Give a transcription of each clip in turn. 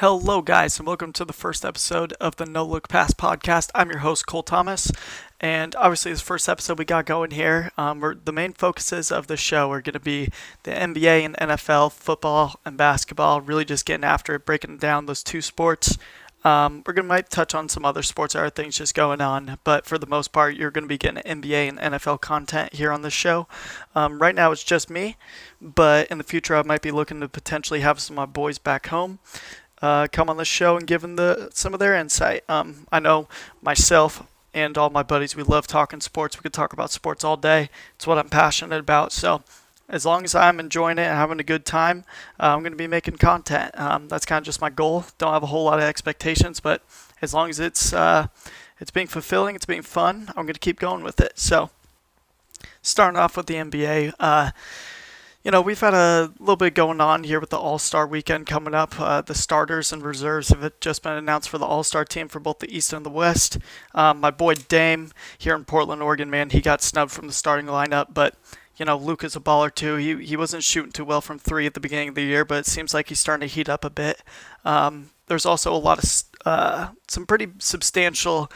Hello, guys, and welcome to the first episode of the No Look Pass podcast. I'm your host, Cole Thomas, and obviously, this first episode we got going here, um, the main focuses of the show are going to be the NBA and NFL, football and basketball, really just getting after it, breaking down those two sports. Um, we're to might touch on some other sports, other things just going on, but for the most part, you're going to be getting NBA and NFL content here on the show. Um, right now, it's just me, but in the future, I might be looking to potentially have some of my boys back home uh, come on the show and give them the, some of their insight. Um, I know myself and all my buddies, we love talking sports. We could talk about sports all day. It's what I'm passionate about. So as long as I'm enjoying it and having a good time, uh, I'm going to be making content. Um, that's kind of just my goal. Don't have a whole lot of expectations, but as long as it's uh, it's being fulfilling, it's being fun, I'm going to keep going with it. So starting off with the NBA. You know, we've had a little bit going on here with the All Star weekend coming up. Uh, the starters and reserves have just been announced for the All Star team for both the East and the West. Um, my boy Dame here in Portland, Oregon, man, he got snubbed from the starting lineup, but you know, Luka's a baller too. He he wasn't shooting too well from three at the beginning of the year, but it seems like he's starting to heat up a bit. Um, there's also a lot of uh, some pretty substantial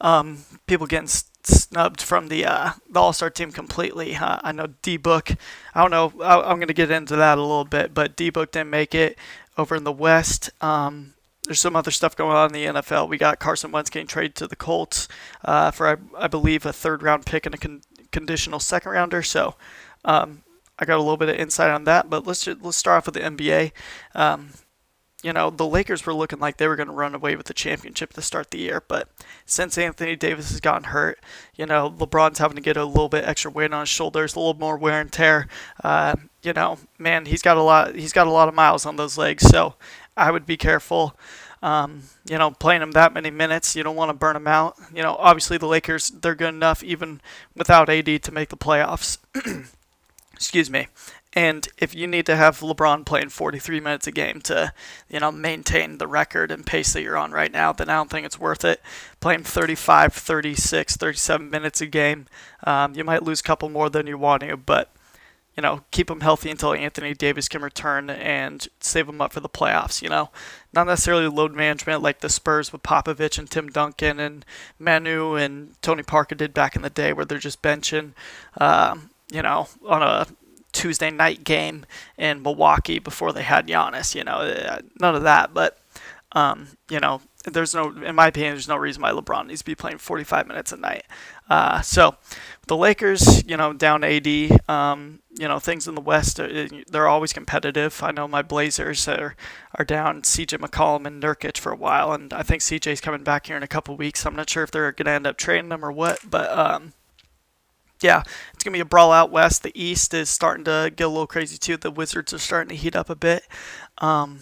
um, people getting snubbed from the uh, the All Star team completely. Uh, I know D Book. I don't know. I, am going to get into that a little bit, but D Book didn't make it over in the West. Um, there's some other stuff going on in the NFL. We got Carson Wentz getting traded to the Colts uh, for, I, I, believe, a third round pick and a con- conditional second rounder. So um, I got a little bit of insight on that. But let's just, let's start off with the NBA. Um, you know, the Lakers were looking like they were going to run away with the championship to start the year. But since Anthony Davis has gotten hurt, you know, LeBron's having to get a little bit extra weight on his shoulders, a little more wear and tear. Uh, you know, man, he's got a lot. He's got a lot of miles on those legs. So I would be careful. Um, you know, playing him that many minutes, you don't want to burn him out. You know, obviously the Lakers, they're good enough even without AD to make the playoffs. Excuse me. And if you need to have LeBron playing 43 minutes a game to, you know, maintain the record and pace that you're on right now, then I don't think it's worth it. Playing 35, 36, 37 minutes a game, um, you might lose a couple more than you want to, but, you know, keep him healthy until Anthony Davis can return and save him up for the playoffs, you know. Not necessarily load management like the Spurs with Popovich and Tim Duncan and Manu and Tony Parker did back in the day where they're just benching, um, you know, on a Tuesday night game in Milwaukee before they had Giannis. You know, uh, none of that. But um, you know, there's no, in my opinion, there's no reason why LeBron needs to be playing 45 minutes a night. Uh, so the Lakers, you know, down AD, um, you know, things in the West, uh, they're always competitive. I know my Blazers are, are down CJ McCollum and Nurkic for a while, and I think CJ's coming back here in a couple weeks. I'm not sure if they're going to end up trading them or what, but um, yeah, it's gonna be a brawl out west. The East is starting to get a little crazy too. The Wizards are starting to heat up a bit. Um,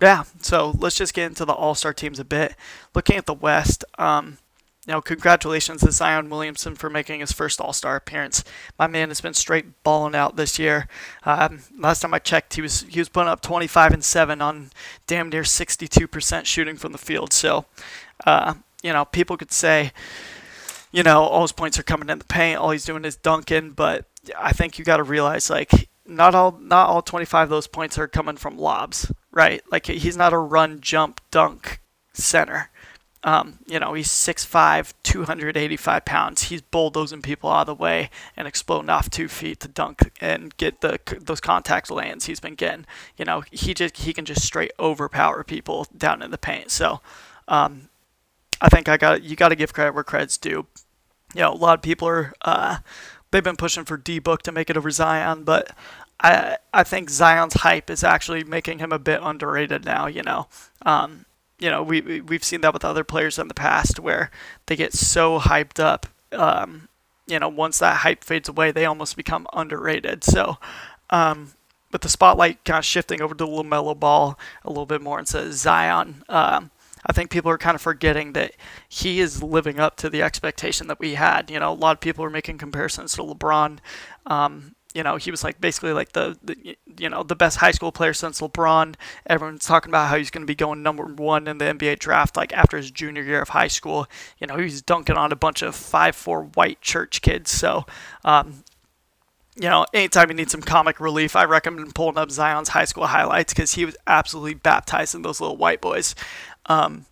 yeah, so let's just get into the All Star teams a bit. Looking at the West, um, you know, congratulations to Zion Williamson for making his first All Star appearance. My man has been straight balling out this year. Um, last time I checked, he was he was putting up 25 and seven on damn near 62% shooting from the field. So, uh, you know, people could say you know, all his points are coming in the paint. All he's doing is dunking. But I think you got to realize, like, not all not all 25 of those points are coming from lobs, right? Like, he's not a run, jump, dunk center. Um, you know, he's 6'5", 285 pounds. He's bulldozing people out of the way and exploding off two feet to dunk and get the those contact lands he's been getting. You know, he just he can just straight overpower people down in the paint. So, um, I think I got you got to give credit where credit's due. You know, a lot of people are uh, they've been pushing for D Book to make it over Zion, but I I think Zion's hype is actually making him a bit underrated now. You know, um, you know we we've seen that with other players in the past where they get so hyped up. Um, you know, once that hype fades away, they almost become underrated. So, um, with the spotlight kind of shifting over to LaMelo Ball a little bit more instead of Zion, um, I think people are kind of forgetting that he is living up to the expectation that we had. You know, a lot of people are making comparisons to LeBron. Um, you know, he was like basically like the, the, you know the best high school player since LeBron. Everyone's talking about how he's going to be going number one in the NBA draft like after his junior year of high school. You know, he's dunking on a bunch of five four white church kids. So, um, you know, anytime you need some comic relief, I recommend pulling up Zion's high school highlights because he was absolutely baptizing those little white boys. Um,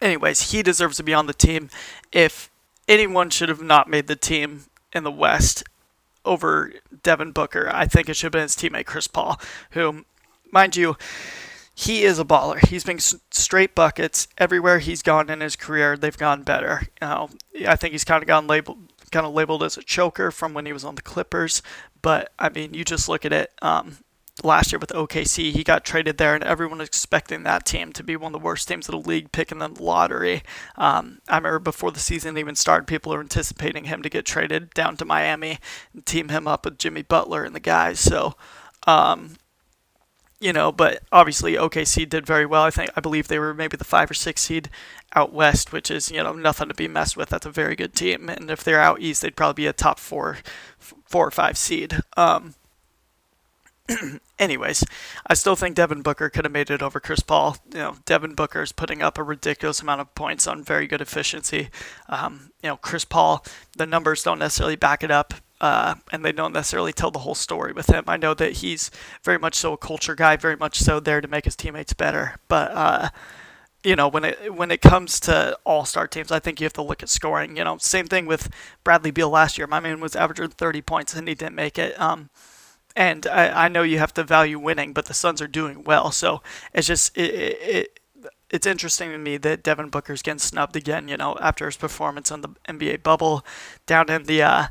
anyways, he deserves to be on the team. If anyone should have not made the team in the West over Devin Booker, I think it should have been his teammate Chris Paul, who, mind you, he is a baller. He's been straight buckets everywhere he's gone in his career. They've gone better. You know, I think he's kind of gone labeled kind of labeled as a choker from when he was on the Clippers. But I mean, you just look at it. Um, last year with OKC, he got traded there, and everyone was expecting that team to be one of the worst teams in the league, picking the lottery. Um, I remember before the season even started, people were anticipating him to get traded down to Miami and team him up with Jimmy Butler and the guys. So, um, you know, but obviously OKC did very well. I think I believe they were maybe the five or six seed out west, which is you know nothing to be messed with. That's a very good team, and if they're out east, they'd probably be a top four, four or five seed. Um, anyways, I still think Devin Booker could have made it over Chris Paul. You know, Devin Booker is putting up a ridiculous amount of points on very good efficiency. Um, you know, Chris Paul, the numbers don't necessarily back it up uh, and they don't necessarily tell the whole story with him. I know that he's very much so a culture guy, very much so there to make his teammates better. But uh, you know, when it when it comes to all star teams, I think you have to look at scoring. You know, same thing with Bradley Beal last year. My man was averaging 30 points and he didn't make it. Um, and I, I know you have to value winning, but the Suns are doing well, so it's just it, it, it's interesting to me that Devin Booker's getting snubbed again. You know, after his performance on the NBA bubble, down in the uh,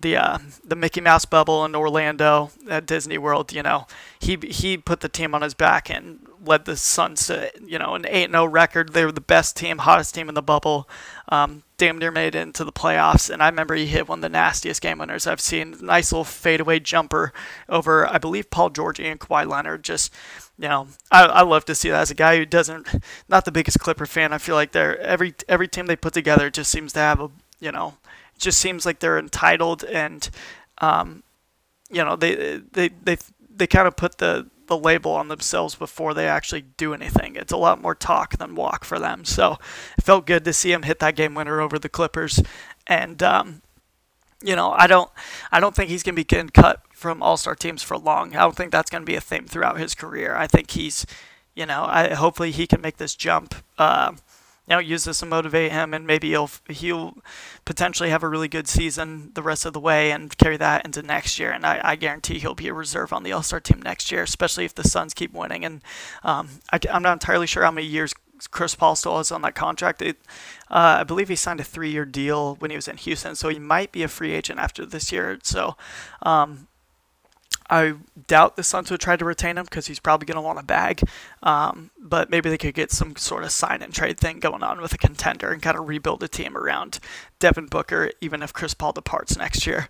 the uh, the Mickey Mouse bubble in Orlando at Disney World, you know, he he put the team on his back and led the Suns to you know an 8-0 record. They were the best team, hottest team in the bubble. Um, damn near made it into the playoffs, and I remember he hit one of the nastiest game winners I've seen. Nice little fadeaway jumper over, I believe, Paul George and Kawhi Leonard. Just you know, I, I love to see that as a guy who doesn't, not the biggest Clipper fan. I feel like they're every every team they put together just seems to have a you know just seems like they're entitled and um, you know they they they they kind of put the the label on themselves before they actually do anything. It's a lot more talk than walk for them. So it felt good to see him hit that game winner over the Clippers, and um, you know I don't I don't think he's gonna be getting cut from All Star teams for long. I don't think that's gonna be a theme throughout his career. I think he's you know I hopefully he can make this jump. Uh, know, use this to motivate him, and maybe he'll he'll potentially have a really good season the rest of the way and carry that into next year. And I, I guarantee he'll be a reserve on the All Star team next year, especially if the Suns keep winning. And um, I, am not entirely sure how many years Chris Paul still has on that contract. It, uh, I believe he signed a three-year deal when he was in Houston, so he might be a free agent after this year. So um, I doubt the Suns would try to retain him because he's probably going to want a bag. Um, but maybe they could get some sort of sign and trade thing going on with a contender and kind of rebuild a team around Devin Booker, even if Chris Paul departs next year.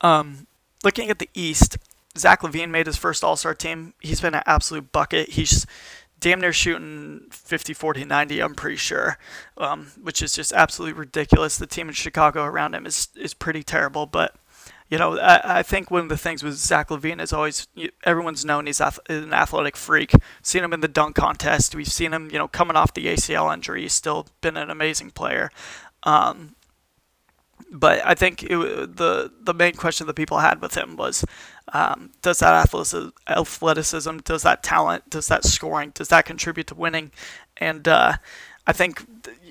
Um, looking at the East, Zach LaVine made his first All Star team. He's been an absolute bucket. He's damn near shooting 50, 40, 90, I'm pretty sure, um, which is just absolutely ridiculous. The team in Chicago around him is, is pretty terrible, but you know, I, I think one of the things with Zach LaVine is always everyone's known he's an athletic freak. Seen him in the dunk contest. We've seen him, you know, coming off the ACL injury. He's still been an amazing player. Um, but I think it, the the main question that people had with him was, um, does that athleticism, does that talent, does that scoring, does that contribute to winning? And uh, I think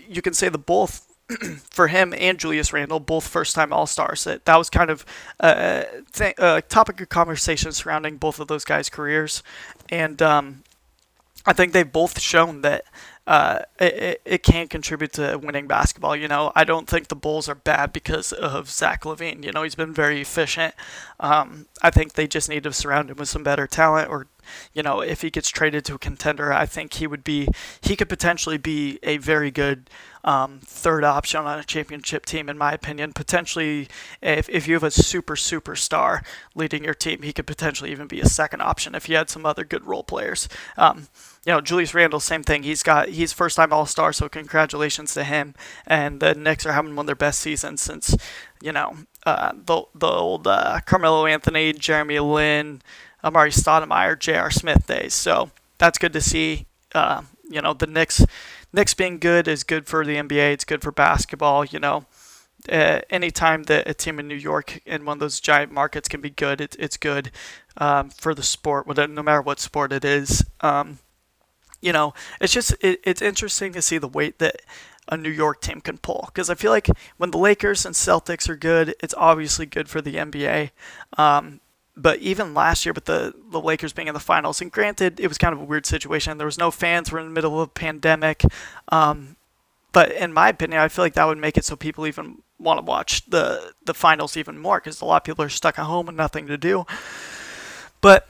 you can say the both for him and Julius Randle, both first-time All-Stars. That that was kind of a, th- a topic of conversation surrounding both of those guys' careers, and um, I think they've both shown that uh, it, it can contribute to winning basketball. You know, I don't think the Bulls are bad because of Zach LaVine. You know, he's been very efficient. Um, I think they just need to surround him with some better talent or you know, if he gets traded to a contender, I think he would be, he could potentially be a very good um, third option on a championship team, in my opinion. Potentially, if, if you have a super superstar leading your team, he could potentially even be a second option if you had some other good role players. Um, you know, Julius Randle, same thing. He's got he's first time All Star, so congratulations to him. And the Knicks are having one of their best seasons since, you know, uh, the the old uh, Carmelo Anthony, Jeremy Lin, Amar'e Stoudemire, J.R. Smith days. So that's good to see. Uh, you know, the Knicks Knicks being good is good for the NBA. It's good for basketball. You know, uh, anytime that a team in New York in one of those giant markets can be good, it, it's good um, for the sport, no matter what sport it is. Um, you know, it's just it, it's interesting to see the weight that a New York team can pull because I feel like when the Lakers and Celtics are good, it's obviously good for the NBA. Um, but even last year with the, the Lakers being in the finals, and granted, it was kind of a weird situation. There was no fans. We're in the middle of a pandemic. Um, but in my opinion, I feel like that would make it so people even want to watch the the finals even more because a lot of people are stuck at home and nothing to do. But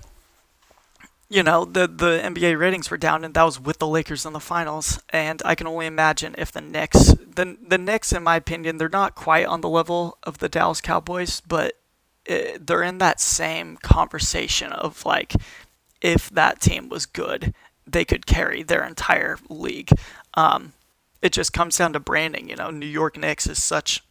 you know the the NBA ratings were down, and that was with the Lakers in the finals. And I can only imagine if the Knicks, the the Knicks, in my opinion, they're not quite on the level of the Dallas Cowboys, but it, they're in that same conversation of like, if that team was good, they could carry their entire league. Um, it just comes down to branding. You know, New York Knicks is such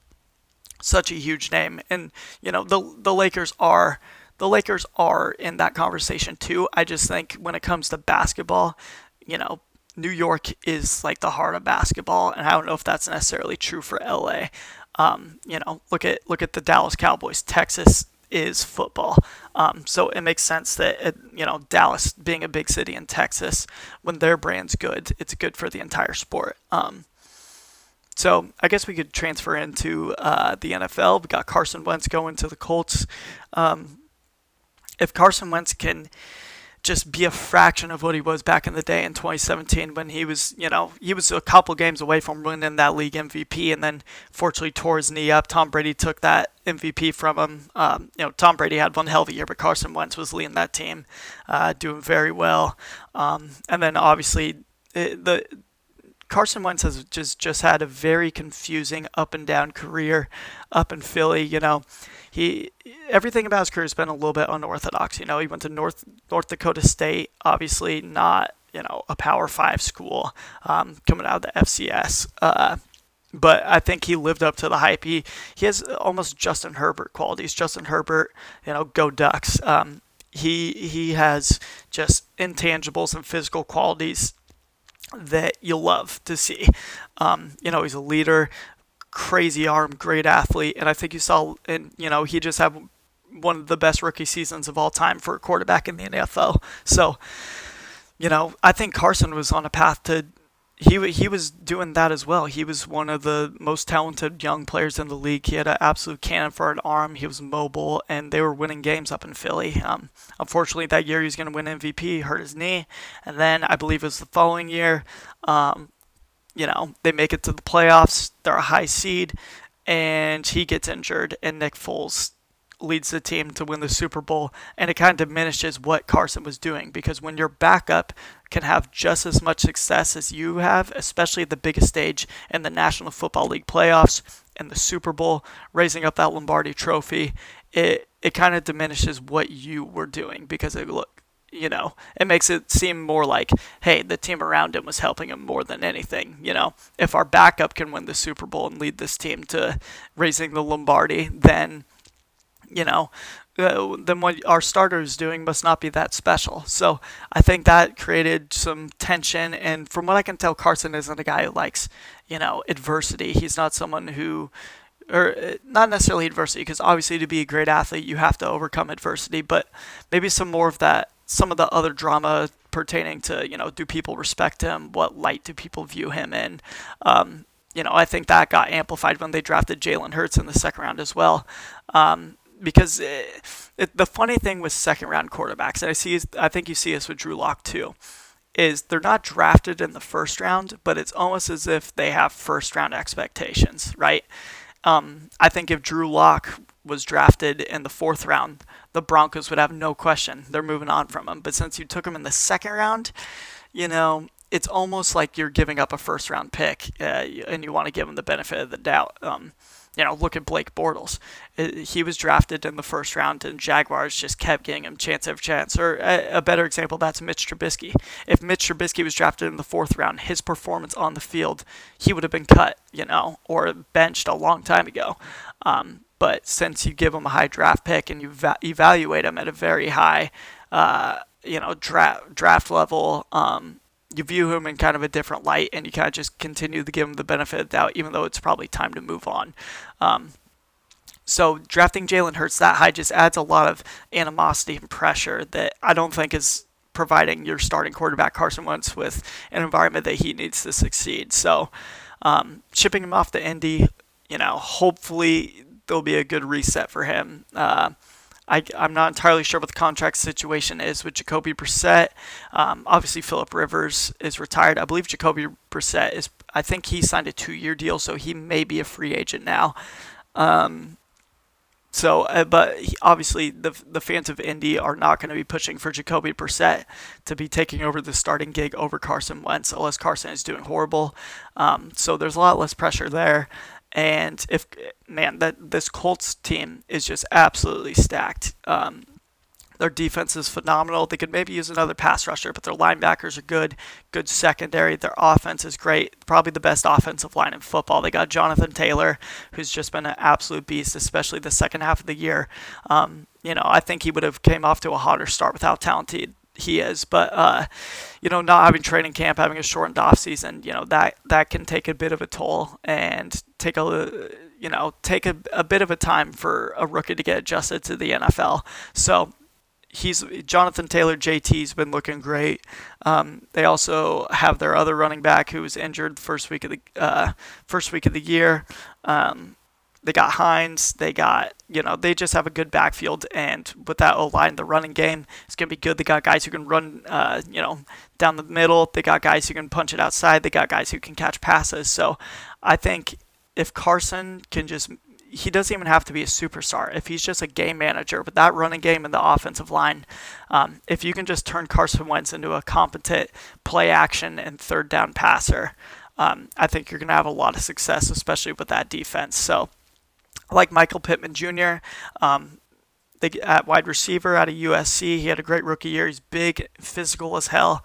such a huge name, and you know the the Lakers are the Lakers are in that conversation too. I just think when it comes to basketball, you know, New York is like the heart of basketball, and I don't know if that's necessarily true for LA. Um, you know, look at look at the Dallas Cowboys. Texas is football, um, so it makes sense that it, you know Dallas being a big city in Texas, when their brand's good, it's good for the entire sport. Um, so I guess we could transfer into uh, the NFL. We got Carson Wentz going to the Colts. Um, if Carson Wentz can just be a fraction of what he was back in the day in 2017 when he was, you know, he was a couple games away from winning that league MVP and then fortunately tore his knee up. Tom Brady took that MVP from him. Um, you know, Tom Brady had one hell of a year, but Carson Wentz was leading that team, uh, doing very well. Um, and then obviously it, the Carson Wentz has just just had a very confusing up and down career up in Philly. You know, he everything about his career has been a little bit unorthodox. You know, he went to North North Dakota State, obviously not you know a Power Five school, um, coming out of the FCS. Uh, but I think he lived up to the hype. He he has almost Justin Herbert qualities. Justin Herbert, you know, go Ducks. Um, he he has just intangibles and physical qualities that you'll love to see. Um, you know, he's a leader, crazy arm, great athlete, and I think you saw, and you know, he just had one of the best rookie seasons of all time for a quarterback in the NFL. So, you know, I think Carson was on a path to he he was doing that as well. He was one of the most talented young players in the league. He had an absolute cannon for an arm. He was mobile, and they were winning games up in Philly. Um, unfortunately, that year he was going to win MVP. Hurt his knee, and then I believe it was the following year. Um, you know, they make it to the playoffs. They're a high seed, and he gets injured, and Nick Foles leads the team to win the Super Bowl, and it kind of diminishes what Carson was doing because when your backup can have just as much success as you have, especially at the biggest stage in the National Football League playoffs and the Super Bowl, raising up that Lombardi trophy, it it kind of diminishes what you were doing because it look you know, it makes it seem more like, hey, the team around him was helping him more than anything. You know, if our backup can win the Super Bowl and lead this team to raising the Lombardi, then you know, uh, then what our starter is doing must not be that special. So I think that created some tension. And from what I can tell, Carson isn't a guy who likes, you know, adversity. He's not someone who, or uh, not necessarily adversity, because obviously to be a great athlete, you have to overcome adversity, but maybe some more of that, some of the other drama pertaining to, you know, do people respect him? What light do people view him in? Um, you know, I think that got amplified when they drafted Jalen Hurts in the second round as well. Um, because it, it, the funny thing with second round quarterbacks, and I see, I think you see this with Drew Lock too, is they're not drafted in the first round, but it's almost as if they have first round expectations, right? Um, I think if Drew Lock was drafted in the fourth round, the Broncos would have no question they're moving on from him. But since you took him in the second round, you know, it's almost like you're giving up a first round pick uh, and you want to give him the benefit of the doubt. Um, you know, look at Blake Bortles. He was drafted in the first round, and Jaguars just kept getting him chance after chance. Or a, better example, that's Mitch Trubisky. If Mitch Trubisky was drafted in the fourth round, his performance on the field, he would have been cut, you know, or benched a long time ago. Um, but since you give him a high draft pick and you va- evaluate him at a very high, uh, you know, draft draft level, um, you view him in kind of a different light, and you kind of just continue to give him the benefit of the doubt, even though it's probably time to move on. Um, so drafting Jalen Hurts that high just adds a lot of animosity and pressure that I don't think is providing your starting quarterback Carson Wentz with an environment that he needs to succeed. So um, shipping him off to Indy, you know, hopefully there'll be a good reset for him. Uh, I, am not entirely sure what the contract situation is with Jacoby Brissett. Um, obviously, Philip Rivers is retired. I believe Jacoby Brissett is. I think he signed a two-year deal, so he may be a free agent now. Um, so, uh, but he, obviously, the the fans of Indy are not going to be pushing for Jacoby Brissett to be taking over the starting gig over Carson Wentz, unless Carson is doing horrible. Um, so there's a lot less pressure there. And if man, that this Colts team is just absolutely stacked. Um, their defense is phenomenal. They could maybe use another pass rusher, but their linebackers are good. Good secondary. Their offense is great. Probably the best offensive line in football. They got Jonathan Taylor, who's just been an absolute beast, especially the second half of the year. Um, you know, I think he would have came off to a hotter start without talented he is. But uh, you know, not having training camp, having a shortened off season, you know, that that can take a bit of a toll and take a you know take a, a bit of a time for a rookie to get adjusted to the NFL. So he's Jonathan Taylor JT's been looking great. Um, they also have their other running back who was injured first week of the uh, first week of the year. Um, they got Hines. They got, you know, they just have a good backfield. And with that O line, the running game is going to be good. They got guys who can run, uh, you know, down the middle. They got guys who can punch it outside. They got guys who can catch passes. So I think if Carson can just, he doesn't even have to be a superstar. If he's just a game manager with that running game and the offensive line, um, if you can just turn Carson Wentz into a competent play action and third down passer, um, I think you're going to have a lot of success, especially with that defense. So like Michael Pittman Jr. Um, they, at wide receiver out of USC, he had a great rookie year. He's big, physical as hell.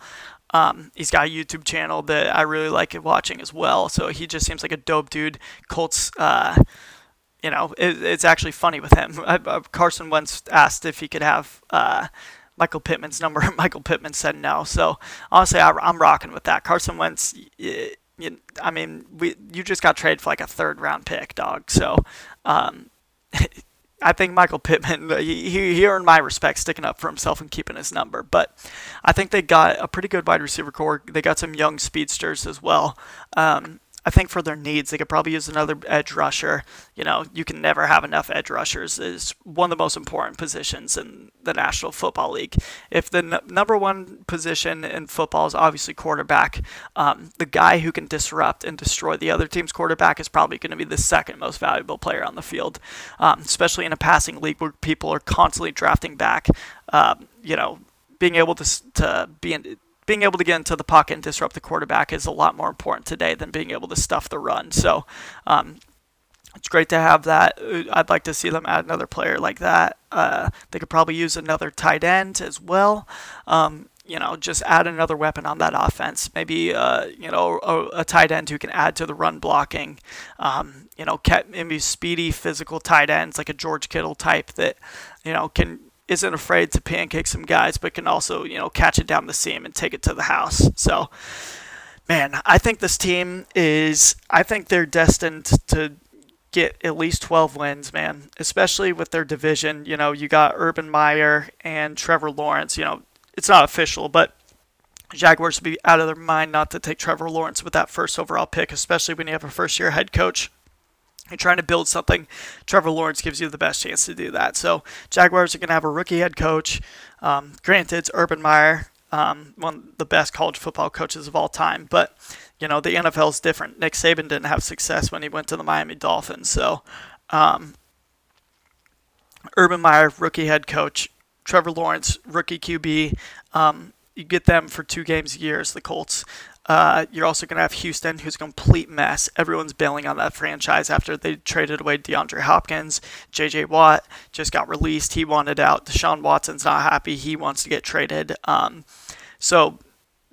Um, he's got a YouTube channel that I really like watching as well. So he just seems like a dope dude. Colts, uh, you know, it, it's actually funny with him. I, uh, Carson once asked if he could have uh, Michael Pittman's number. Michael Pittman said no. So honestly, I, am rocking with that. Carson Wentz. It, you, I mean, we you just got traded for like a third round pick, dog. So, um, I think Michael Pittman he, he earned my respect sticking up for himself and keeping his number. But I think they got a pretty good wide receiver corps. They got some young speedsters as well. Um, I think for their needs, they could probably use another edge rusher. You know, you can never have enough edge rushers. is one of the most important positions in the National Football League. If the n- number one position in football is obviously quarterback, um, the guy who can disrupt and destroy the other team's quarterback is probably going to be the second most valuable player on the field, um, especially in a passing league where people are constantly drafting back. Um, you know, being able to to be in being able to get into the pocket and disrupt the quarterback is a lot more important today than being able to stuff the run. So um, it's great to have that. Uh, I'd like to see them add another player like that. Uh, they could probably use another tight end as well. Um, you know, just add another weapon on that offense. Maybe, uh, you know, a, a, tight end who can add to the run blocking. Um, you know, maybe speedy, physical tight ends like a George Kittle type that, you know, can isn't afraid to pancake some guys, but can also, you know, catch it down the seam and take it to the house. So, man, I think this team is, I think they're destined to get at least 12 wins, man, especially with their division. You know, you got Urban Meyer and Trevor Lawrence. You know, it's not official, but Jaguars would be out of their mind not to take Trevor Lawrence with that first overall pick, especially when you have a first year head coach you're trying to build something, Trevor Lawrence gives you the best chance to do that. So Jaguars are going to have a rookie head coach. Um, granted, it's Urban Meyer, um, one of the best college football coaches of all time, but you know the NFL is different. Nick Saban didn't have success when he went to the Miami Dolphins, so um, Urban Meyer, rookie head coach, Trevor Lawrence, rookie QB. Um, you get them for two games a year as the Colts. Uh, you're also going to have Houston, who's a complete mess. Everyone's bailing on that franchise after they traded away DeAndre Hopkins. J.J. Watt just got released. He wanted out. Deshaun Watson's not happy. He wants to get traded. Um, so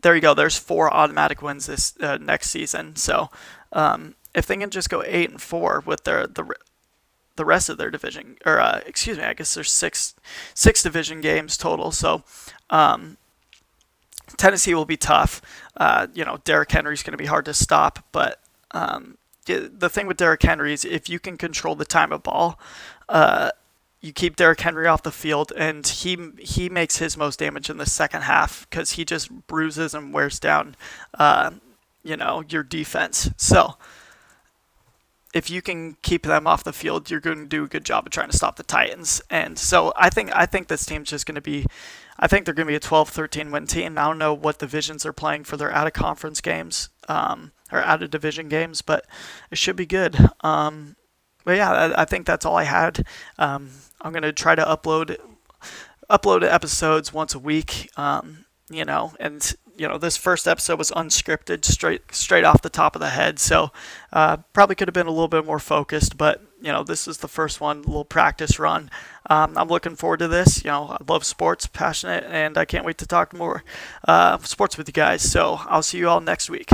there you go. There's four automatic wins this uh, next season. So um, if they can just go eight and four with their the the rest of their division, or uh, excuse me, I guess there's six six division games total. So um, Tennessee will be tough. Uh, you know, Derrick Henry's going to be hard to stop, but um, the thing with Derrick Henry is if you can control the time of ball, uh, you keep Derrick Henry off the field, and he he makes his most damage in the second half because he just bruises and wears down, uh, you know, your defense. So if you can keep them off the field, you're going to do a good job of trying to stop the Titans. And so I think I think this team's just going to be I think they're going to be a 12-13 win team. I don't know what divisions they're playing for their out of conference games um, or out of division games, but it should be good. Um, but yeah, I, I, think that's all I had. Um, I'm going to try to upload upload episodes once a week. Um, you know, and you know this first episode was unscripted, straight straight off the top of the head. So uh, probably could have been a little bit more focused, but you know this is the first one, little practice run. Um, I'm looking forward to this. You know, I love sports, passionate, and I can't wait to talk more uh, sports with you guys. So I'll see you all next week.